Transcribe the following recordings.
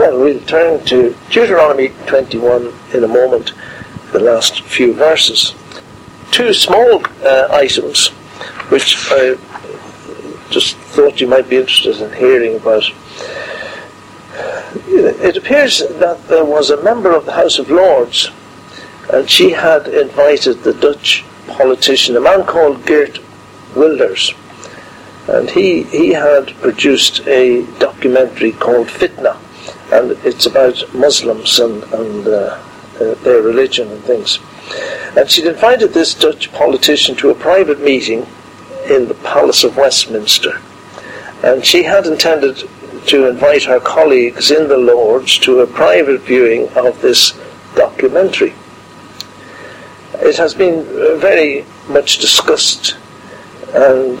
Well, we'll turn to Deuteronomy 21 in a moment, the last few verses. Two small uh, items which I just thought you might be interested in hearing about. It appears that there was a member of the House of Lords, and she had invited the Dutch politician, a man called Geert Wilders, and he, he had produced a documentary called Fitna, and it's about Muslims and, and uh, uh, their religion and things. And she'd invited this Dutch politician to a private meeting in the Palace of Westminster. And she had intended to invite her colleagues in the Lords to a private viewing of this documentary. It has been very much discussed and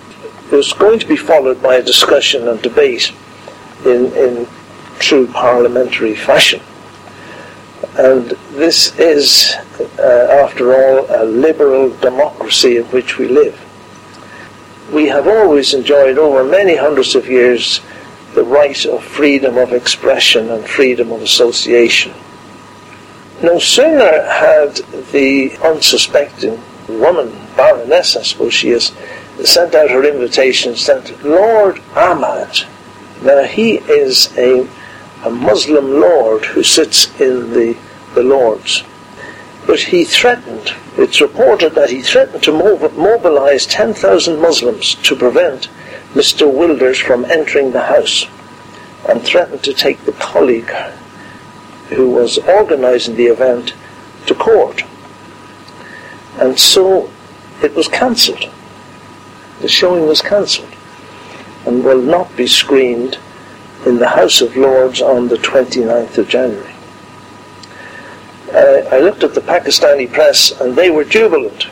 was going to be followed by a discussion and debate in, in true parliamentary fashion. And this is, uh, after all, a liberal democracy in which we live. We have always enjoyed, over many hundreds of years, the right of freedom of expression and freedom of association. No sooner had the unsuspecting woman, Baroness, I suppose she is, sent out her invitation, sent Lord Ahmed. Now he is a, a Muslim lord who sits in the, the Lords. But he threatened, it's reported that he threatened to mobilize 10,000 Muslims to prevent Mr. Wilders from entering the house and threatened to take the colleague who was organizing the event to court. And so it was cancelled the showing was cancelled and will not be screened in the House of Lords on the 29th of January. Uh, I looked at the Pakistani press and they were jubilant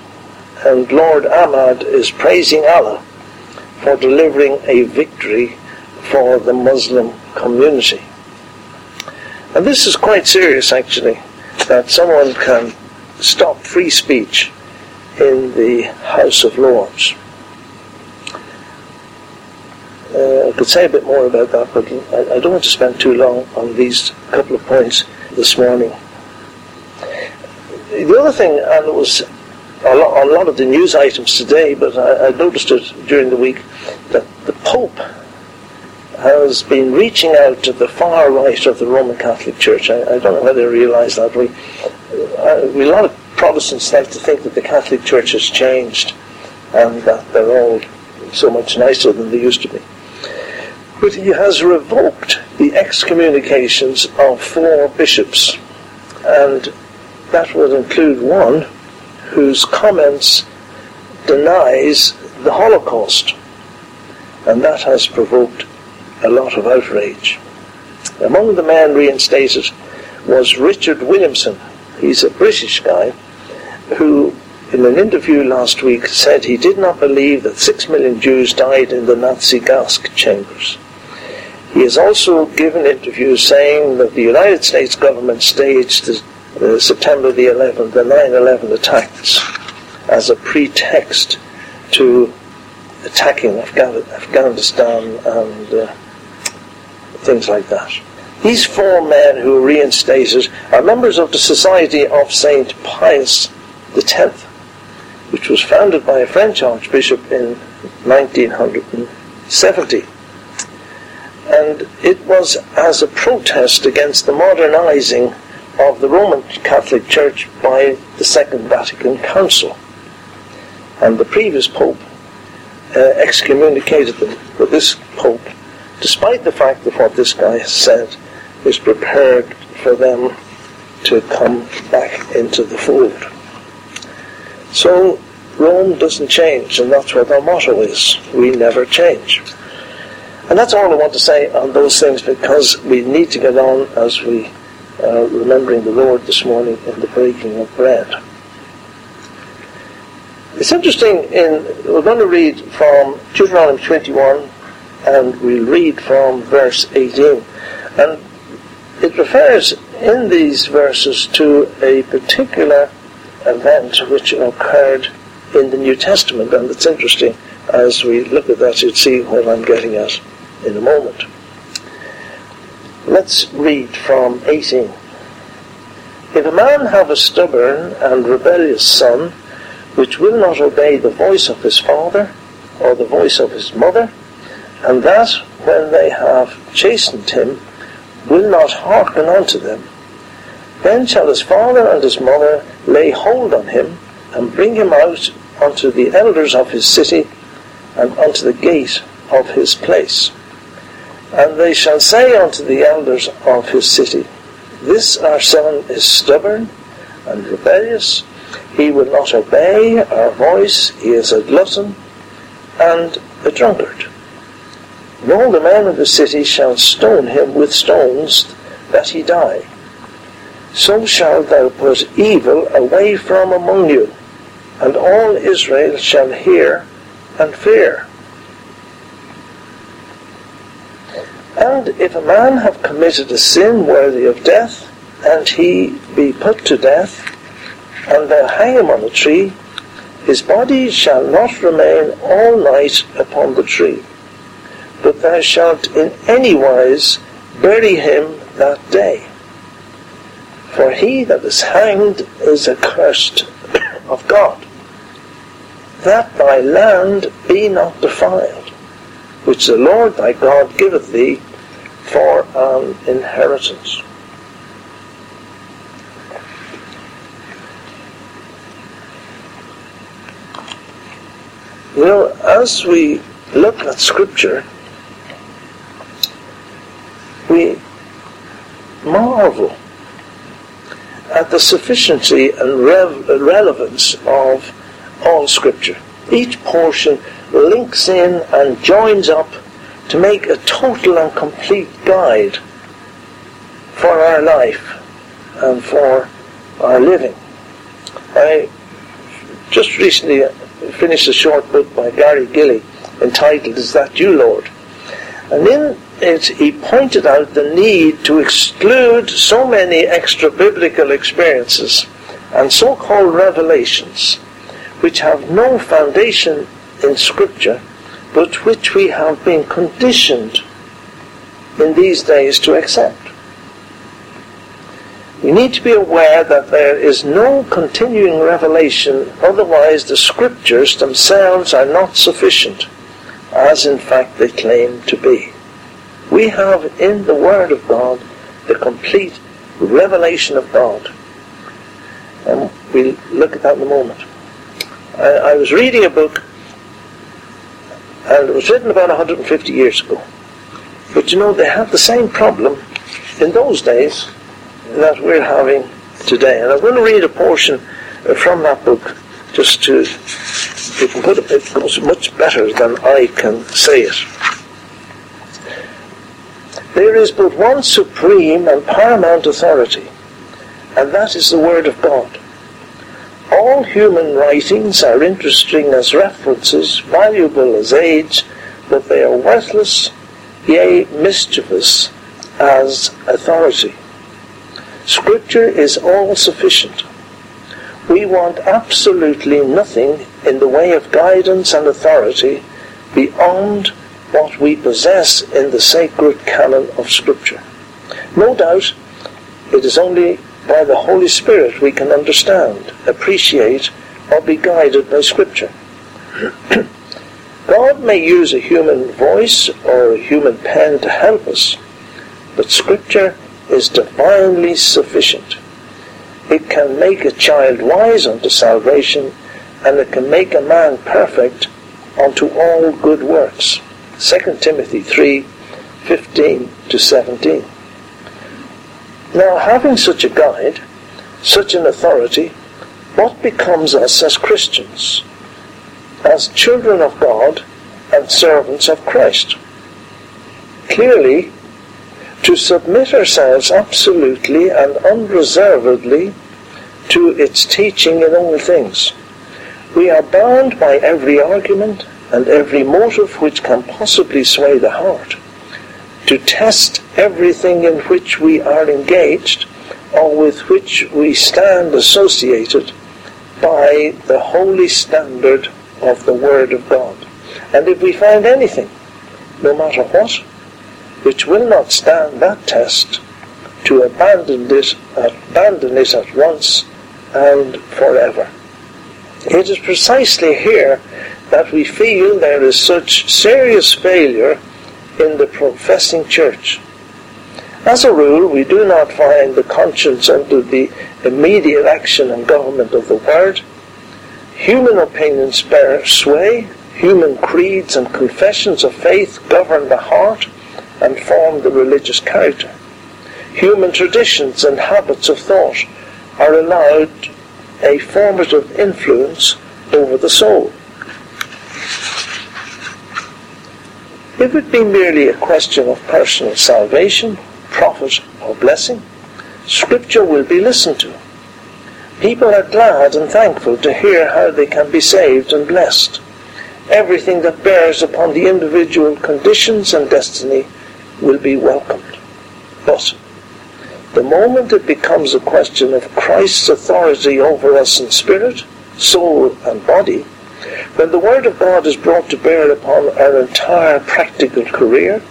and Lord Ahmed is praising Allah for delivering a victory for the Muslim community. And this is quite serious actually, that someone can stop free speech in the House of Lords. Uh, I could say a bit more about that, but I, I, don't want to spend too long on these couple of points this morning. The other thing, and it was a lot, a lot of the news items today, but I, I noticed it during the week, that the Pope has been reaching out to the far right of the Roman Catholic Church. I, I don't know whether they realise that. We, uh, we, a lot of Protestants like to think that the Catholic Church has changed and that they're all so much nicer than they used to be but he has revoked the excommunications of four bishops, and that would include one whose comments denies the Holocaust, and that has provoked a lot of outrage. Among the men reinstated was Richard Williamson. He's a British guy who, in an interview last week, said he did not believe that six million Jews died in the Nazi gas chambers. He has also given interviews saying that the United States government staged the, uh, September the 11th, the 9-11 attacks as a pretext to attacking Afghanistan and uh, things like that. These four men who were reinstated are members of the Society of St. Pius X, which was founded by a French archbishop in 1970 and it was as a protest against the modernizing of the Roman Catholic Church by the Second Vatican Council. And the previous pope uh, excommunicated them, but this pope, despite the fact of what this guy said, is prepared for them to come back into the fold. So Rome doesn't change, and that's what our motto is. We never change. And that's all I want to say on those things because we need to get on as we are uh, remembering the Lord this morning in the breaking of bread. It's interesting in we're going to read from Deuteronomy 21 and we'll read from verse 18. And it refers in these verses to a particular event which occurred in the New Testament and it's interesting as we look at that you'd see what I'm getting at in a moment. Let's read from 18. If a man have a stubborn and rebellious son, which will not obey the voice of his father, or the voice of his mother, and that, when they have chastened him, will not hearken unto them, then shall his father and his mother lay hold on him, and bring him out unto the elders of his city, and unto the gate of his place. And they shall say unto the elders of his city, This our son is stubborn and rebellious, he will not obey our voice, he is a glutton and a drunkard. And all the men of the city shall stone him with stones, that he die. So shalt thou put evil away from among you, and all Israel shall hear and fear. And if a man have committed a sin worthy of death, and he be put to death, and thou hang him on a tree, his body shall not remain all night upon the tree, but thou shalt in any wise bury him that day. For he that is hanged is accursed of God, that thy land be not defiled, which the Lord thy God giveth thee for an inheritance. You know, as we look at Scripture, we marvel at the sufficiency and rev- relevance of all Scripture. Each portion links in and joins up to make a total and complete guide for our life and for our living. I just recently finished a short book by Gary Gilley entitled Is That You, Lord? And in it he pointed out the need to exclude so many extra biblical experiences and so-called revelations which have no foundation in Scripture but which we have been conditioned in these days to accept. We need to be aware that there is no continuing revelation, otherwise the scriptures themselves are not sufficient, as in fact they claim to be. We have in the Word of God the complete revelation of God. And we'll look at that in a moment. I, I was reading a book, and it was written about 150 years ago. But you know, they had the same problem in those days that we're having today. And I'm going to read a portion from that book just to, you can put it, it goes much better than I can say it. There is but one supreme and paramount authority, and that is the Word of God. All human writings are interesting as references, valuable as aids, but they are worthless, yea, mischievous as authority. Scripture is all sufficient. We want absolutely nothing in the way of guidance and authority beyond what we possess in the sacred canon of Scripture. No doubt, it is only by the Holy Spirit we can understand, appreciate, or be guided by Scripture. God may use a human voice or a human pen to help us, but Scripture is divinely sufficient. It can make a child wise unto salvation, and it can make a man perfect unto all good works. 2 Timothy 3, 15 to 17. Now, having such a guide, such an authority, what becomes us as Christians, as children of God and servants of Christ? Clearly, to submit ourselves absolutely and unreservedly to its teaching in all things. We are bound by every argument and every motive which can possibly sway the heart to test everything in which we are engaged or with which we stand associated by the holy standard of the Word of God. And if we find anything, no matter what, which will not stand that test, to abandon it, abandon it at once and forever. It is precisely here that we feel there is such serious failure in the professing church. As a rule, we do not find the conscience under the immediate action and government of the Word. Human opinions bear sway, human creeds and confessions of faith govern the heart and form the religious character. Human traditions and habits of thought are allowed a formative influence over the soul. If it be merely a question of personal salvation, profit, or blessing, Scripture will be listened to. People are glad and thankful to hear how they can be saved and blessed. Everything that bears upon the individual conditions and destiny will be welcomed. But the moment it becomes a question of Christ's authority over us in spirit, soul, and body, when the Word of God is brought to bear upon our entire practical career,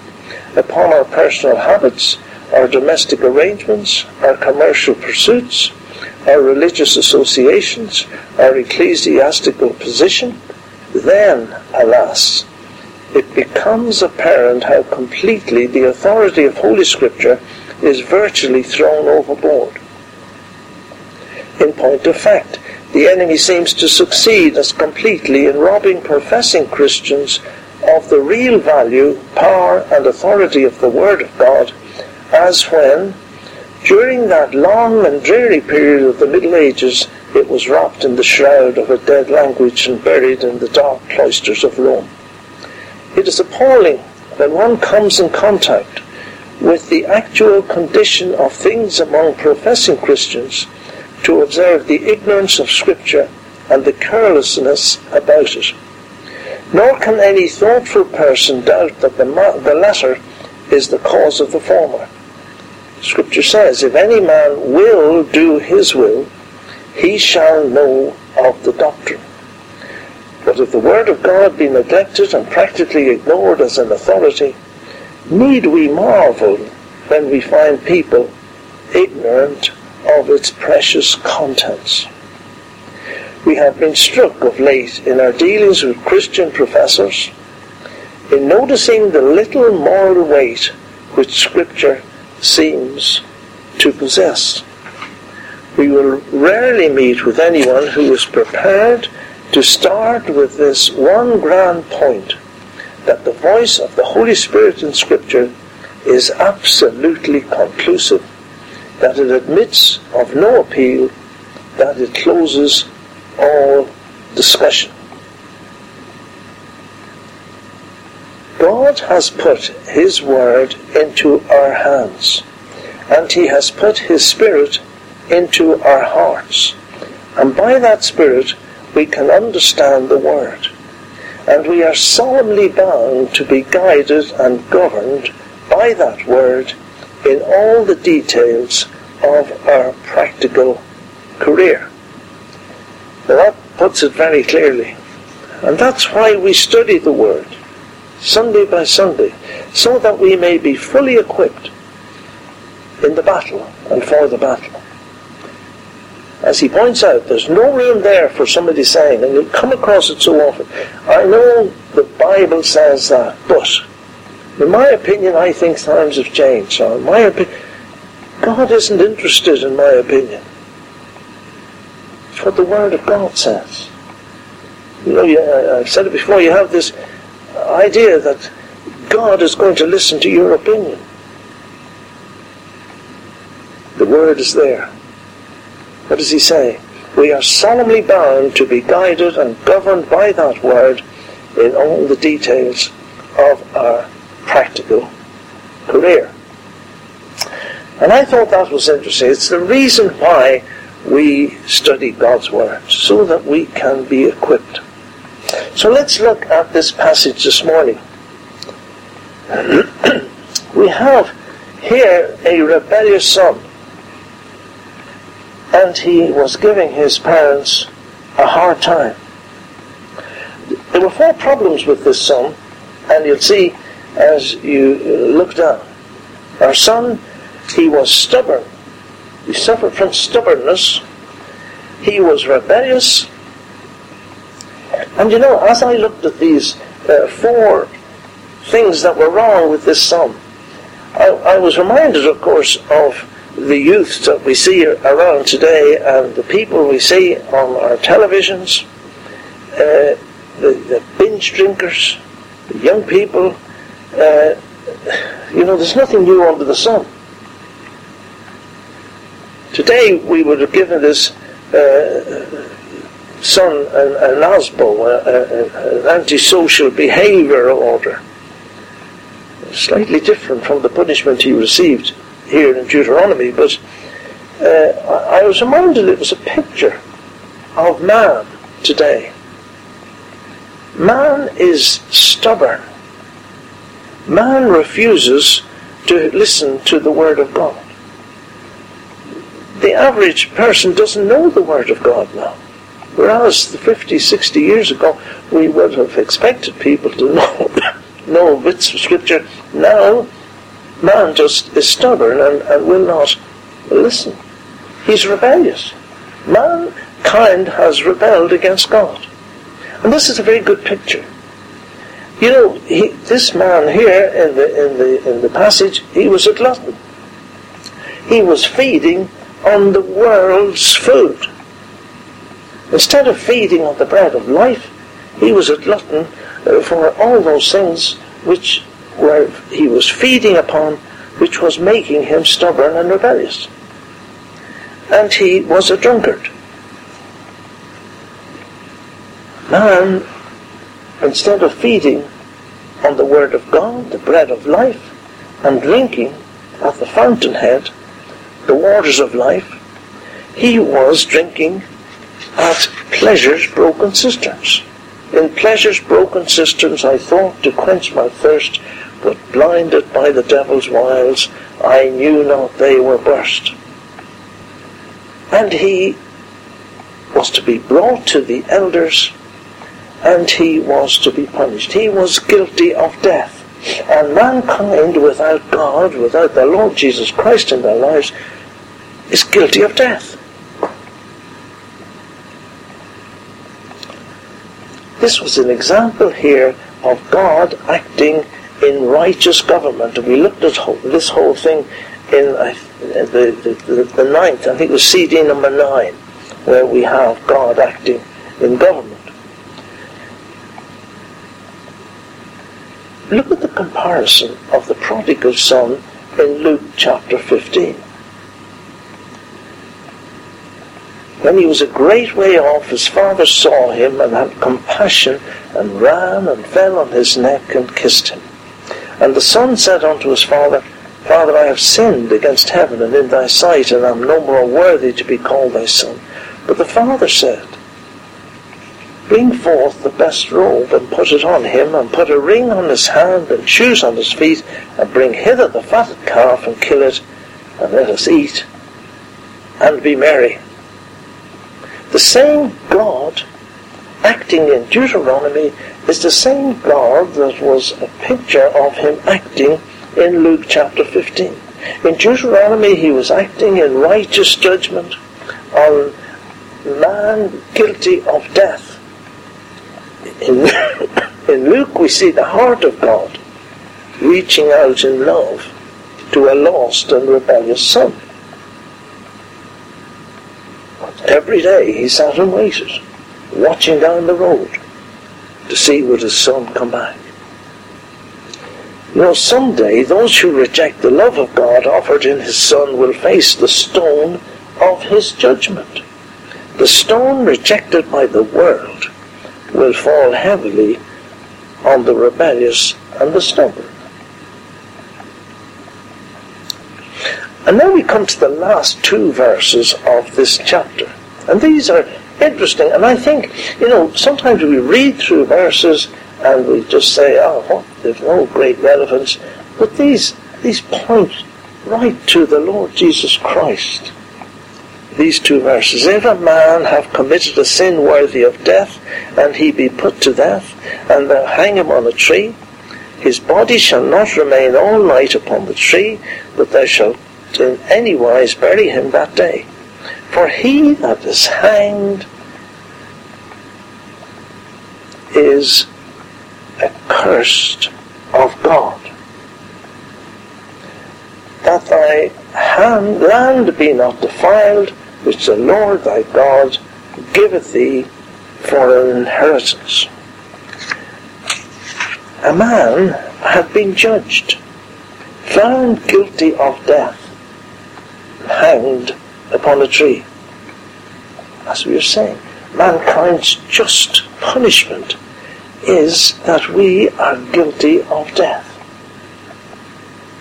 upon our personal habits, our domestic arrangements, our commercial pursuits, our religious associations, our ecclesiastical position, then, alas, it becomes apparent how completely the authority of Holy Scripture is virtually thrown overboard. In point of fact, the enemy seems to succeed as completely in robbing professing Christians of the real value, power, and authority of the Word of God as when, during that long and dreary period of the Middle Ages, it was wrapped in the shroud of a dead language and buried in the dark cloisters of Rome. It is appalling when one comes in contact with the actual condition of things among professing Christians to observe the ignorance of Scripture and the carelessness about it. Nor can any thoughtful person doubt that the, the latter is the cause of the former. Scripture says, If any man will do his will, he shall know of the doctrine. But if the Word of God be neglected and practically ignored as an authority, need we marvel when we find people ignorant of its precious contents? We have been struck of late in our dealings with Christian professors in noticing the little moral weight which Scripture seems to possess. We will rarely meet with anyone who is prepared to start with this one grand point that the voice of the Holy Spirit in Scripture is absolutely conclusive, that it admits of no appeal, that it closes all discussion. God has put His Word into our hands, and He has put His Spirit into our hearts. And by that Spirit, we can understand the Word. And we are solemnly bound to be guided and governed by that Word in all the details of our practical career. That puts it very clearly. And that's why we study the Word, Sunday by Sunday, so that we may be fully equipped in the battle and for the battle as he points out, there's no room there for somebody saying, and you come across it so often, I know the Bible says that, but in my opinion, I think times have changed. So in my opinion, God isn't interested in my opinion. It's what the Word of God says. You know, I've said it before, you have this idea that God is going to listen to your opinion. The Word is there. What does he say? We are solemnly bound to be guided and governed by that word in all the details of our practical career. And I thought that was interesting. It's the reason why we study God's Word, so that we can be equipped. So let's look at this passage this morning. we have here a rebellious son and he was giving his parents a hard time. There were four problems with this son, and you'll see as you look down. Our son, he was stubborn. He suffered from stubbornness. He was rebellious. And you know, as I looked at these uh, four things that were wrong with this son, I, I was reminded, of course, of the youth that we see around today and the people we see on our televisions, uh, the, the, binge drinkers, the young people. Uh, you know, there's nothing new under the sun. Today we would have given this uh, son an, an ASBO, an antisocial behaviour order, slightly different from the punishment he received here in Deuteronomy, but uh, I was reminded it was a picture of man today. Man is stubborn. Man refuses to listen to the Word of God. The average person doesn't know the Word of God now. Whereas 50, 60 years ago, we would have expected people to know, know bits of Scripture. Now, man just is stubborn and, and will not listen. He's rebellious. Mankind has rebelled against God. And this is a very good picture. You know, he, this man here in the, in, the, in the passage, he was a glutton. He was feeding on the world's food. Instead of feeding on the bread of life, he was a glutton uh, for all those things which were he was feeding upon, which was making him stubborn and rebellious. And he was a drunkard. Man, instead of feeding on the Word of God, the bread of life, and drinking at the fountainhead, the waters of life, he was drinking at pleasure's broken cisterns. In pleasure's broken cisterns I thought to quench my thirst, but blinded by the devil's wiles, I knew not they were burst. And he was to be brought to the elders, and he was to be punished. He was guilty of death. And mankind without God, without the Lord Jesus Christ in their lives, is guilty of death. This was an example here of God acting in righteous government. We looked at this whole thing in uh, the, the, the, ninth, I think it was CD number nine, where we have God acting in government. Look at the comparison of the prodigal son in Luke chapter 15. When he was a great way off, his father saw him and had compassion and ran and fell on his neck and kissed him. And the son said unto his father, Father, I have sinned against heaven and in thy sight, and am no more worthy to be called thy son. But the father said, Bring forth the best robe, and put it on him, and put a ring on his hand, and shoes on his feet, and bring hither the fatted calf, and kill it, and let us eat, and be merry. The same God acting in Deuteronomy is the same God that was a picture of him acting in Luke chapter 15. In Deuteronomy, he was acting in righteous judgment on man guilty of death. In, in Luke, we see the heart of God reaching out in love to a lost and rebellious son. Every day he sat and waited, watching down the road to see would his son come back. Know, someday those who reject the love of God offered in his son will face the stone of his judgment. The stone rejected by the world will fall heavily on the rebellious and the stubborn. And now we come to the last two verses of this chapter. And these are interesting. And I think, you know, sometimes we read through verses and we just say, oh, what? They've no great relevance. But these, these point right to the Lord Jesus Christ. These two verses. If a man have committed a sin worthy of death, and he be put to death, and they'll hang him on a tree, His body shall not remain all night upon the tree, but thou shalt in any wise bury him that day. For he that is hanged is accursed of God. That thy hand, land be not defiled, which the Lord thy God giveth thee for an inheritance. A man had been judged, found guilty of death, hanged upon a tree. As we are saying, mankind's just punishment is that we are guilty of death.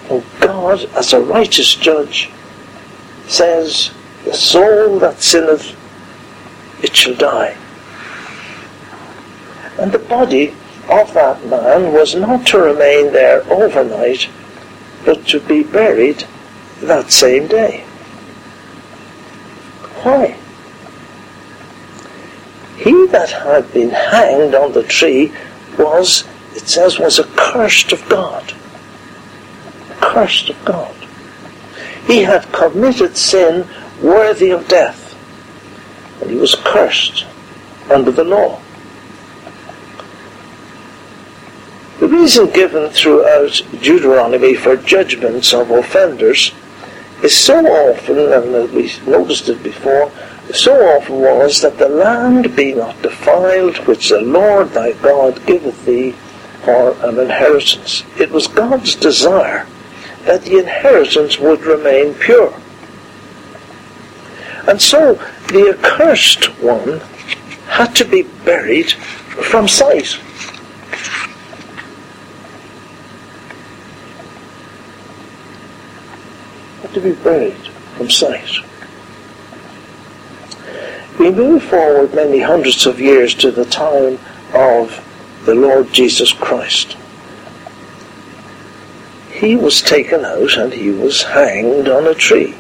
And God, as a righteous judge, says, The soul that sinneth, it shall die. And the body of that man was not to remain there overnight, but to be buried that same day. Why? He that had been hanged on the tree was, it says, was accursed of God. Accursed of God. He had committed sin worthy of death. And he was cursed under the law. The reason given throughout Deuteronomy for judgments of offenders is so often, and we noticed it before, so often was that the land be not defiled which the Lord thy God giveth thee for an inheritance. It was God's desire that the inheritance would remain pure. And so the accursed one had to be buried from sight. Had to be buried from sight. We move forward many hundreds of years to the time of the Lord Jesus Christ. He was taken out and he was hanged on a tree.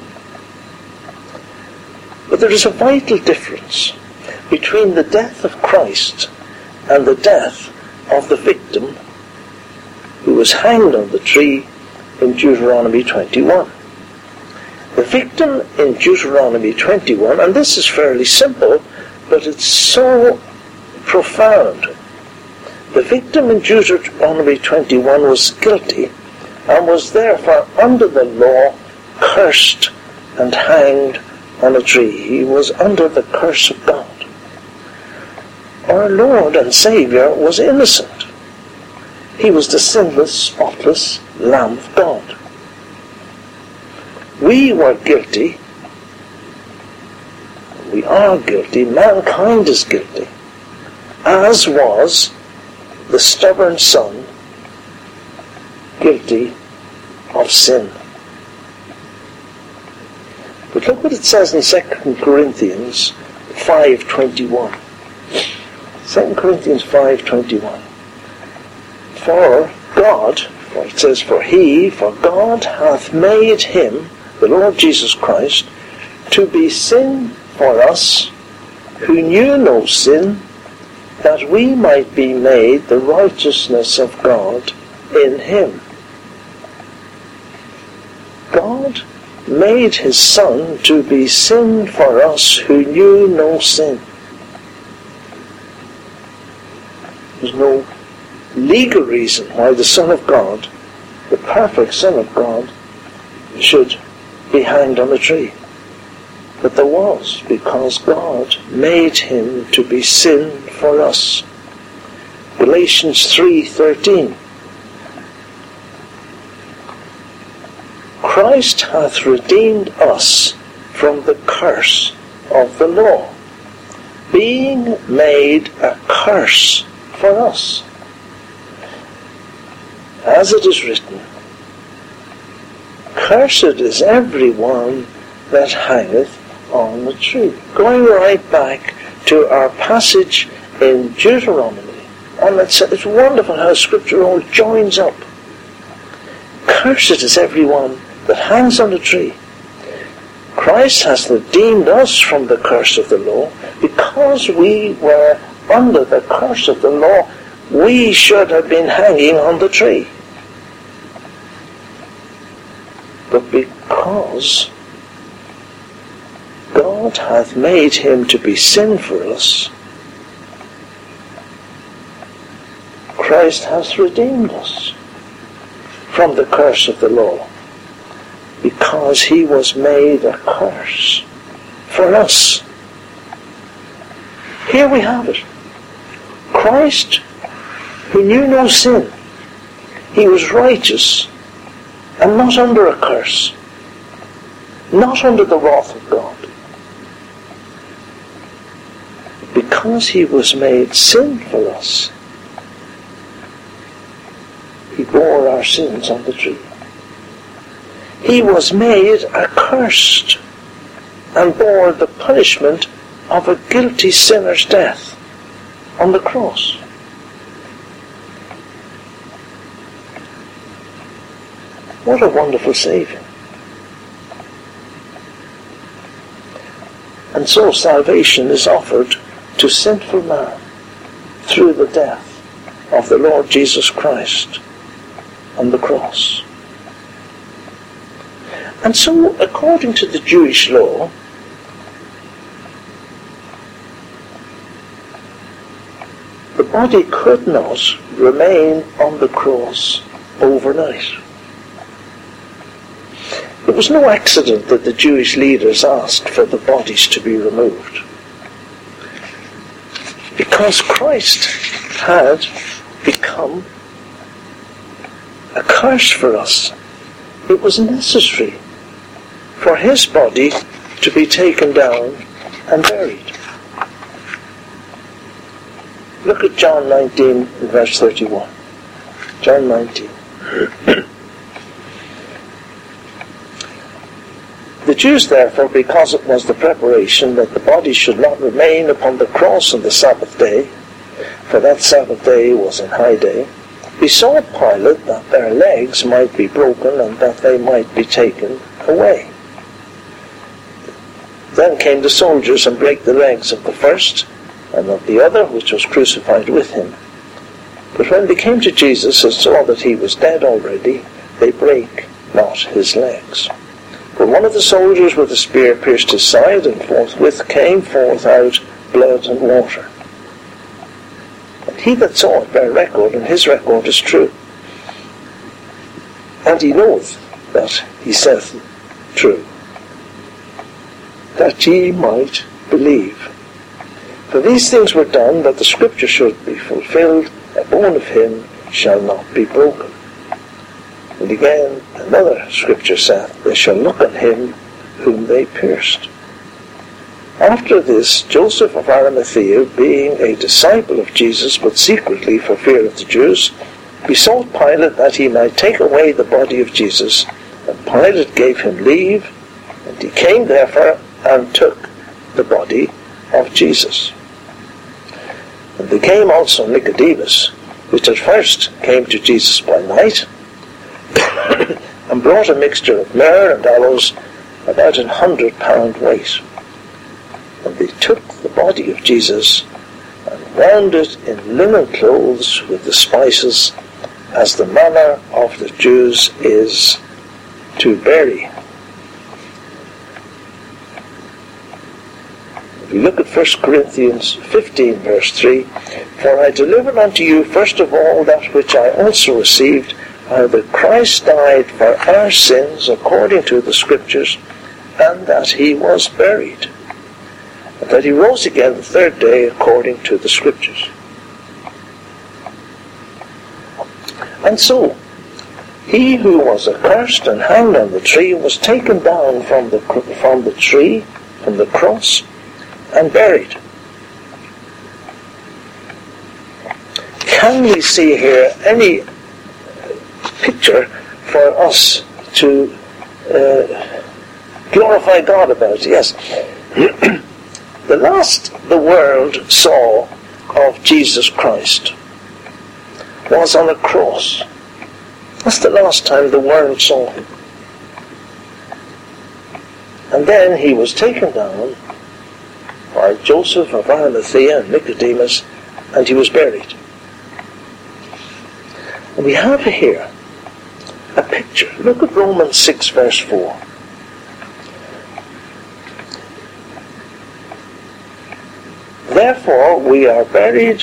But there is a vital difference between the death of Christ and the death of the victim who was hanged on the tree in Deuteronomy 21. The victim in Deuteronomy 21, and this is fairly simple, but it's so profound. The victim in Deuteronomy 21 was guilty and was therefore under the law cursed and hanged on a tree. He was under the curse of God. Our Lord and Saviour was innocent. He was the sinless, spotless Lamb of God. We were guilty. We are guilty. Mankind is guilty. As was the stubborn son guilty of sin. But look what it says in 2 Corinthians 5.21. 2 Corinthians 5.21. For God, for it says, For he, for God hath made him the Lord Jesus Christ, to be sin for us who knew no sin, that we might be made the righteousness of God in him. God made his Son to be sin for us who knew no sin. There's no legal reason why the Son of God, the perfect Son of God, should be hanged on a tree. But there was, because God made him to be sin for us. Galatians 3.13 Christ hath redeemed us from the curse of the law, being made a curse for us. As it is written, Cursed is every one that hangeth on the tree. Going right back to our passage in Deuteronomy. And it's, it's wonderful how Scripture all joins up. Cursed is every one that hangs on the tree. Christ has redeemed us from the curse of the law because we were under the curse of the law. we should have been hanging on the tree. But because God hath made him to be sin for us, Christ hath redeemed us from the curse of the law, because he was made a curse for us. Here we have it. Christ, who knew no sin, he was righteous and not under a curse, not under the wrath of God. Because he was made sin for us, he bore our sins on the tree. He was made accursed and bore the punishment of a guilty sinner's death on the cross. What a wonderful Saviour. And so salvation is offered to sinful man through the death of the Lord Jesus Christ on the cross. And so, according to the Jewish law, the body could not remain on the cross overnight. It was no accident that the Jewish leaders asked for the bodies to be removed. Because Christ had become a curse for us. It was necessary for his body to be taken down and buried. Look at John 19 verse 31. John 19. the Jews therefore, because it was the preparation that the body should not remain upon the cross on the Sabbath day, for that Sabbath day was an high day, besought Pilate that their legs might be broken and that they might be taken away. Then came the soldiers and brake the legs of the first and of the other which was crucified with him. But when they came to Jesus and saw that he was dead already, they brake not his legs. But one of the soldiers with a spear pierced his side, and forthwith came forth out blood and water. And he that saw it bear record, and his record is true. And he knoweth that he saith true, that ye might believe. For these things were done that the scripture should be fulfilled, a bone of him shall not be broken. And again, another scripture saith, They shall look on him whom they pierced. After this, Joseph of Arimathea, being a disciple of Jesus, but secretly for fear of the Jews, besought Pilate that he might take away the body of Jesus. And Pilate gave him leave, and he came therefore and took the body of Jesus. And there came also Nicodemus, which at first came to Jesus by night, and brought a mixture of myrrh and aloes, about an hundred pound weight. And they took the body of Jesus and wound it in linen clothes with the spices, as the manner of the Jews is to bury. You look at 1 Corinthians 15, verse 3, For I delivered unto you first of all that which I also received, how that Christ died for our sins according to the Scriptures, and that he was buried and that he rose again the third day according to the scriptures. And so, he who was accursed and hanged on the tree was taken down from the, from the tree, from the cross, and buried. Can we see here any picture for us to uh, glorify God about? Yes. The last the world saw of Jesus Christ was on a cross. That's the last time the world saw him. And then he was taken down by Joseph of Arimathea and Nicodemus, and he was buried. And we have here a picture. Look at Romans 6 verse 4. Therefore we are buried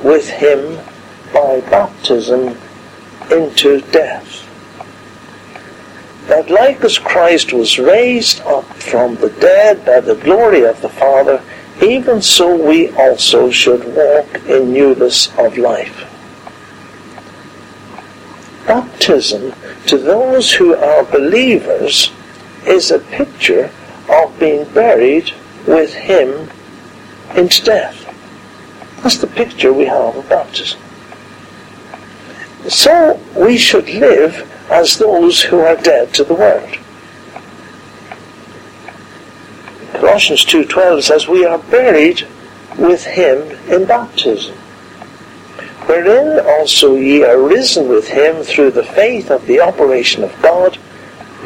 with him by baptism into death. That like as Christ was raised up from the dead by the glory of the Father, even so we also should walk in newness of life. Baptism to those who are believers is a picture of being buried with him into death. That's the picture we have of baptism. So we should live as those who are dead to the world. Colossians 2.12 says, We are buried with him in baptism, wherein also ye are risen with him through the faith of the operation of God,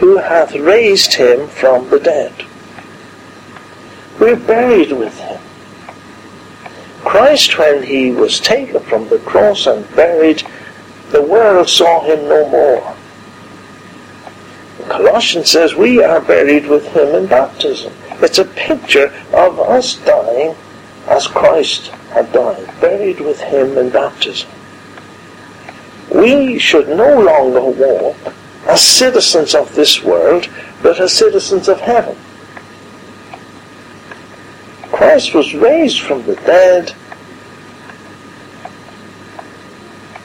who hath raised him from the dead. We're buried with him. Christ, when he was taken from the cross and buried, the world saw him no more. Colossians says we are buried with him in baptism. It's a picture of us dying as Christ had died, buried with him in baptism. We should no longer walk as citizens of this world, but as citizens of heaven. Christ was raised from the dead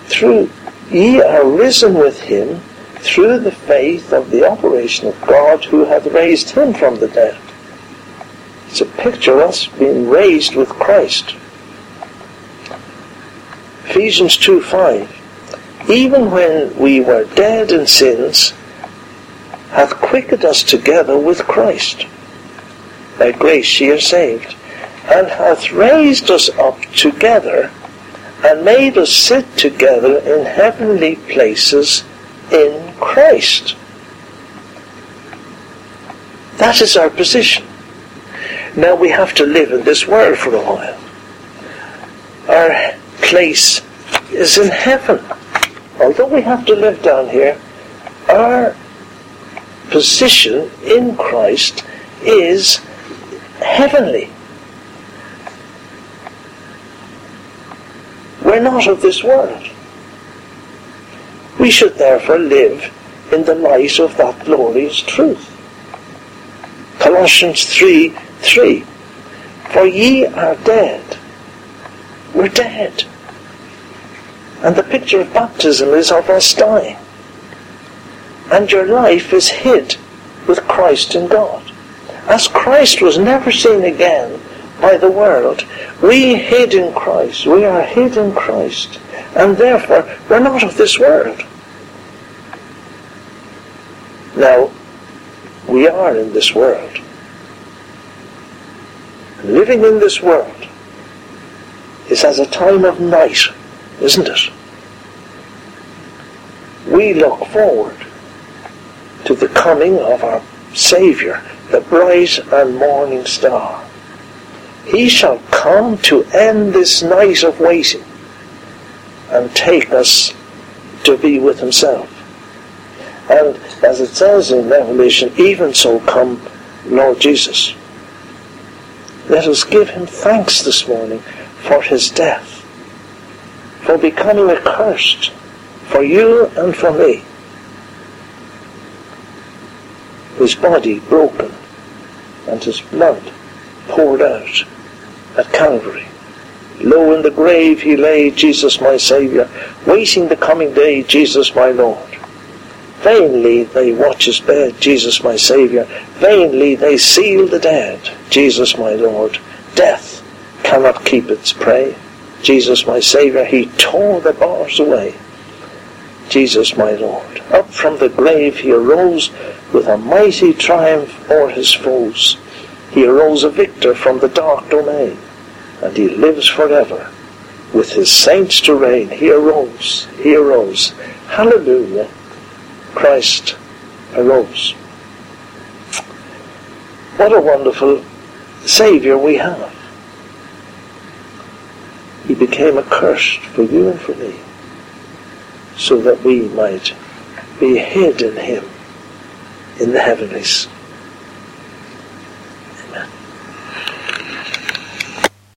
through ye are risen with him through the faith of the operation of God who hath raised him from the dead. It's a picture of us being raised with Christ. Ephesians 2 5. Even when we were dead in sins, hath quickened us together with Christ. By grace ye are saved, and hath raised us up together, and made us sit together in heavenly places in Christ. That is our position. Now we have to live in this world for a while. Our place is in heaven. Although we have to live down here, our position in Christ is heavenly. We're not of this world. We should therefore live in the light of that glorious truth. Colossians 3 3. For ye are dead. We're dead. And the picture of baptism is of us dying. And your life is hid with Christ in God. As Christ was never seen again by the world, we hid in Christ. We are hid in Christ. And therefore, we're not of this world. Now, we are in this world. Living in this world is as a time of night, isn't it? We look forward to the coming of our Saviour, the bright and morning star. He shall come to end this night of waiting and take us to be with himself. And as it says in Revelation, even so come Lord Jesus. Let us give him thanks this morning for his death, for becoming accursed for you and for me. His body broken and his blood poured out at Calvary. Low in the grave he lay, Jesus my Saviour, waiting the coming day, Jesus my Lord. Vainly they watch his bed, Jesus my Saviour. Vainly they seal the dead, Jesus my Lord. Death cannot keep its prey. Jesus my Saviour, he tore the bars away. Jesus my Lord. Up from the grave he arose with a mighty triumph o'er his foes. He arose a victor from the dark domain and he lives forever. With his saints to reign, he arose, he arose. Hallelujah, Christ arose. What a wonderful Saviour we have. He became accursed for you and for me. so that we might be hid in him in the heavenlies.